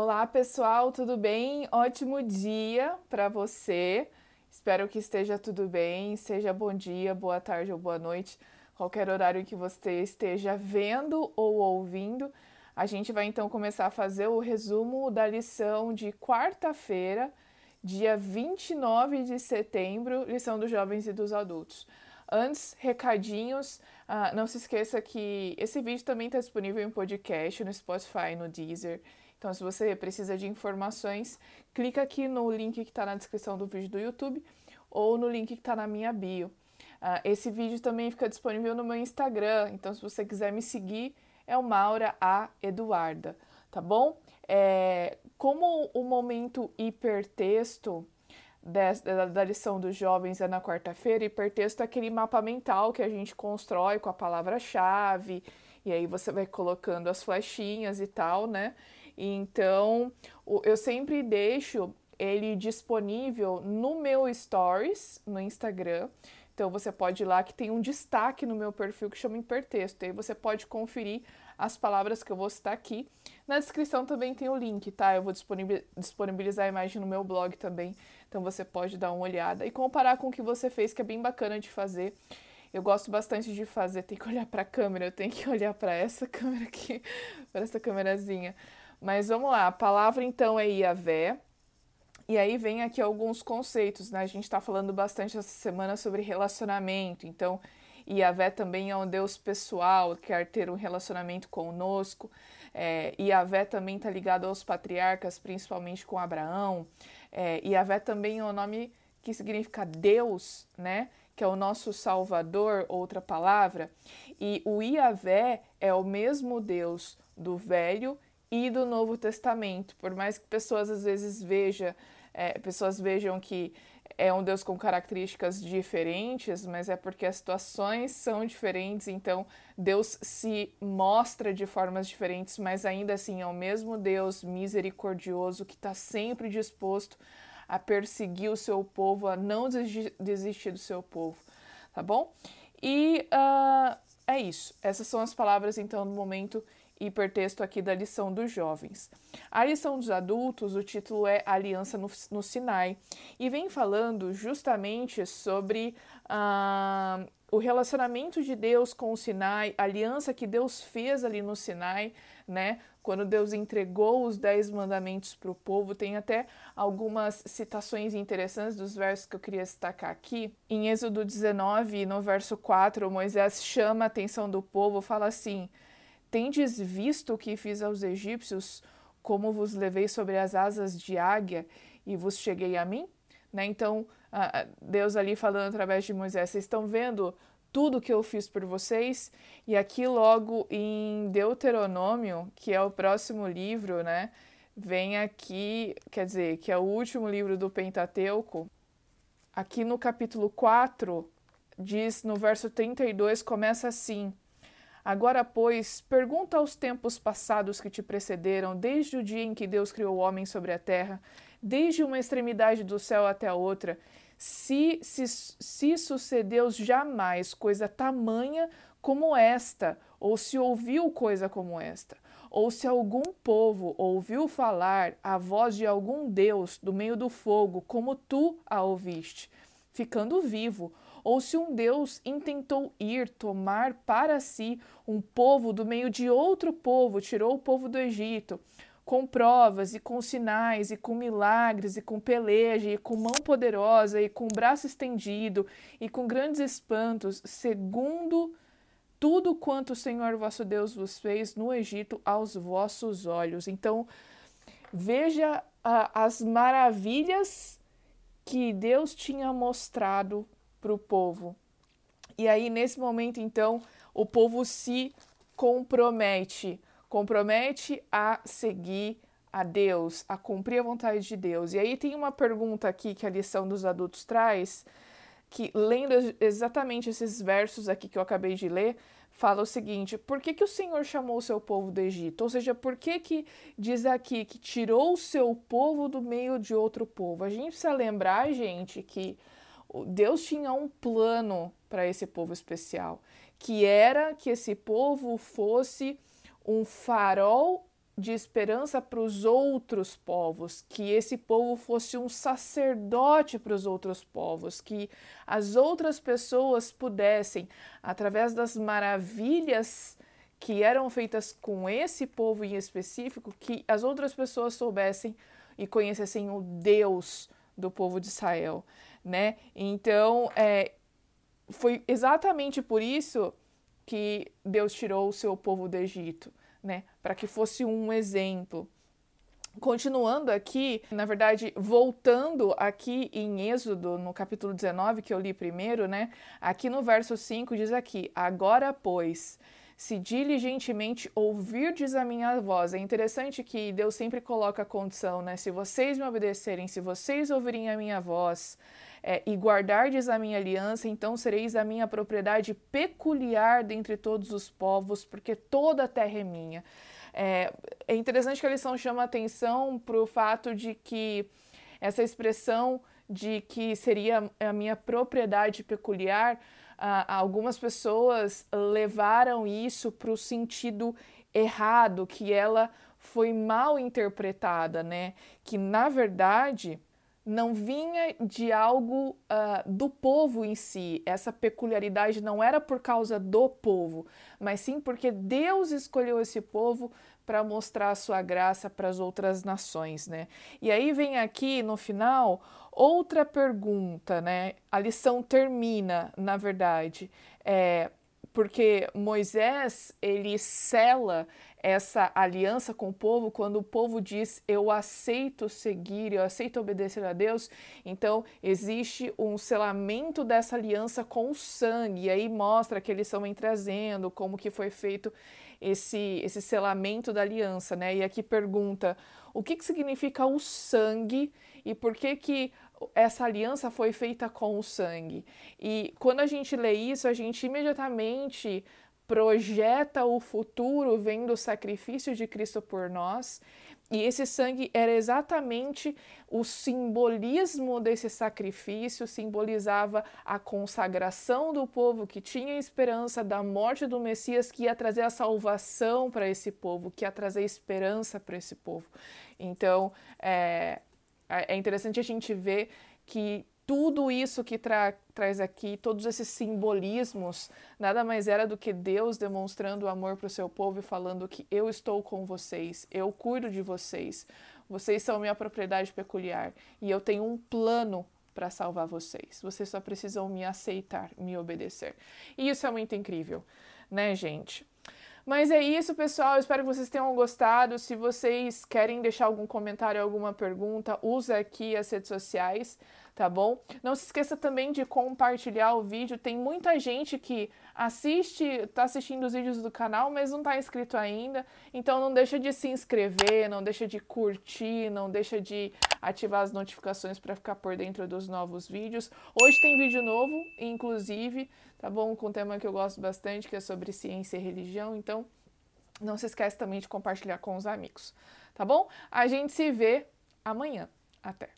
Olá, pessoal, tudo bem? Ótimo dia para você. Espero que esteja tudo bem. Seja bom dia, boa tarde ou boa noite, qualquer horário que você esteja vendo ou ouvindo. A gente vai então começar a fazer o resumo da lição de quarta-feira, dia 29 de setembro, lição dos jovens e dos adultos. Antes, recadinhos. Uh, não se esqueça que esse vídeo também está disponível em podcast no Spotify, no Deezer. Então, se você precisa de informações, clica aqui no link que está na descrição do vídeo do YouTube ou no link que está na minha bio. Uh, esse vídeo também fica disponível no meu Instagram, então se você quiser me seguir, é o Maura A Eduarda, tá bom? É, como o momento hipertexto da, da lição dos jovens é na quarta-feira, hipertexto é aquele mapa mental que a gente constrói com a palavra-chave, e aí você vai colocando as flechinhas e tal, né? Então, eu sempre deixo ele disponível no meu Stories, no Instagram. Então, você pode ir lá que tem um destaque no meu perfil que chama hipertexto. Aí você pode conferir as palavras que eu vou citar aqui. Na descrição também tem o link, tá? Eu vou disponibilizar a imagem no meu blog também. Então, você pode dar uma olhada e comparar com o que você fez, que é bem bacana de fazer. Eu gosto bastante de fazer, tem que olhar para a câmera, eu tenho que olhar para essa câmera aqui, para essa câmerazinha. Mas vamos lá, a palavra então é Iavé. E aí vem aqui alguns conceitos, né? A gente está falando bastante essa semana sobre relacionamento. Então, Iavé também é um Deus pessoal, quer ter um relacionamento conosco. É, Iavé também está ligado aos patriarcas, principalmente com Abraão. É, Iavé também é um nome que significa Deus, né? Que é o nosso Salvador, outra palavra. E o Iavé é o mesmo Deus do Velho e do Novo Testamento. Por mais que pessoas às vezes vejam, é, pessoas vejam que é um Deus com características diferentes, mas é porque as situações são diferentes, então Deus se mostra de formas diferentes, mas ainda assim é o mesmo Deus misericordioso que está sempre disposto a perseguir o seu povo, a não desistir do seu povo, tá bom? E uh, é isso. Essas são as palavras então no momento hipertexto aqui da lição dos jovens. A lição dos adultos, o título é Aliança no, no Sinai, e vem falando justamente sobre ah, o relacionamento de Deus com o Sinai, a aliança que Deus fez ali no Sinai, né? Quando Deus entregou os dez mandamentos para o povo, tem até algumas citações interessantes dos versos que eu queria destacar aqui. Em Êxodo 19, no verso 4, Moisés chama a atenção do povo, fala assim: Tendes visto o que fiz aos egípcios, como vos levei sobre as asas de águia e vos cheguei a mim? Né? Então, Deus ali falando através de Moisés, vocês estão vendo tudo que eu fiz por vocês? E aqui logo em Deuteronômio, que é o próximo livro, né? Vem aqui, quer dizer, que é o último livro do Pentateuco. Aqui no capítulo 4, diz no verso 32, começa assim: Agora, pois, pergunta aos tempos passados que te precederam, desde o dia em que Deus criou o homem sobre a terra, desde uma extremidade do céu até a outra, se, se, se sucedeu jamais coisa tamanha como esta, ou se ouviu coisa como esta, ou se algum povo ouviu falar a voz de algum Deus do meio do fogo, como tu a ouviste, ficando vivo, ou se um Deus intentou ir tomar para si um povo do meio de outro povo, tirou o povo do Egito, com provas e com sinais e com milagres e com peleja e com mão poderosa e com braço estendido e com grandes espantos, segundo tudo quanto o Senhor vosso Deus vos fez no Egito aos vossos olhos. Então, veja as maravilhas que Deus tinha mostrado para o povo. E aí, nesse momento, então, o povo se compromete, compromete a seguir a Deus, a cumprir a vontade de Deus. E aí tem uma pergunta aqui que a lição dos adultos traz, que lendo exatamente esses versos aqui que eu acabei de ler, fala o seguinte: por que, que o Senhor chamou o seu povo do Egito? Ou seja, por que, que diz aqui que tirou o seu povo do meio de outro povo? A gente precisa lembrar, gente, que Deus tinha um plano para esse povo especial, que era que esse povo fosse um farol de esperança para os outros povos, que esse povo fosse um sacerdote para os outros povos, que as outras pessoas pudessem, através das maravilhas que eram feitas com esse povo em específico, que as outras pessoas soubessem e conhecessem o Deus do povo de Israel, né? Então, é, foi exatamente por isso que Deus tirou o seu povo do Egito, né? Para que fosse um exemplo. Continuando aqui, na verdade, voltando aqui em Êxodo, no capítulo 19, que eu li primeiro, né? Aqui no verso 5 diz aqui: Agora, pois, se diligentemente ouvirdes a minha voz. É interessante que Deus sempre coloca a condição, né? Se vocês me obedecerem, se vocês ouvirem a minha voz, é, e guardardes a minha aliança, então sereis a minha propriedade peculiar dentre todos os povos, porque toda a terra é minha. É, é interessante que a lição chama atenção para o fato de que essa expressão de que seria a minha propriedade peculiar, ah, algumas pessoas levaram isso para o sentido errado, que ela foi mal interpretada, né? Que na verdade não vinha de algo uh, do povo em si. Essa peculiaridade não era por causa do povo, mas sim porque Deus escolheu esse povo para mostrar a sua graça para as outras nações, né? E aí vem aqui no final outra pergunta, né? A lição termina, na verdade, é, porque Moisés ele cela essa aliança com o povo, quando o povo diz eu aceito seguir, eu aceito obedecer a Deus, então existe um selamento dessa aliança com o sangue, e aí mostra que eles estão trazendo como que foi feito esse, esse selamento da aliança, né? E aqui pergunta o que, que significa o sangue e por que que essa aliança foi feita com o sangue. E quando a gente lê isso, a gente imediatamente projeta o futuro vendo o sacrifício de Cristo por nós. E esse sangue era exatamente o simbolismo desse sacrifício, simbolizava a consagração do povo que tinha esperança da morte do Messias, que ia trazer a salvação para esse povo, que ia trazer esperança para esse povo. Então, é, é interessante a gente ver que tudo isso que tra traz aqui, todos esses simbolismos, nada mais era do que Deus demonstrando amor para o seu povo e falando que eu estou com vocês, eu cuido de vocês, vocês são minha propriedade peculiar e eu tenho um plano para salvar vocês. Vocês só precisam me aceitar, me obedecer. E isso é muito incrível, né, gente? Mas é isso, pessoal. Espero que vocês tenham gostado. Se vocês querem deixar algum comentário, alguma pergunta, usa aqui as redes sociais tá bom? Não se esqueça também de compartilhar o vídeo. Tem muita gente que assiste, tá assistindo os vídeos do canal, mas não tá inscrito ainda. Então não deixa de se inscrever, não deixa de curtir, não deixa de ativar as notificações para ficar por dentro dos novos vídeos. Hoje tem vídeo novo, inclusive, tá bom? Com um tema que eu gosto bastante, que é sobre ciência e religião. Então não se esqueça também de compartilhar com os amigos, tá bom? A gente se vê amanhã. Até!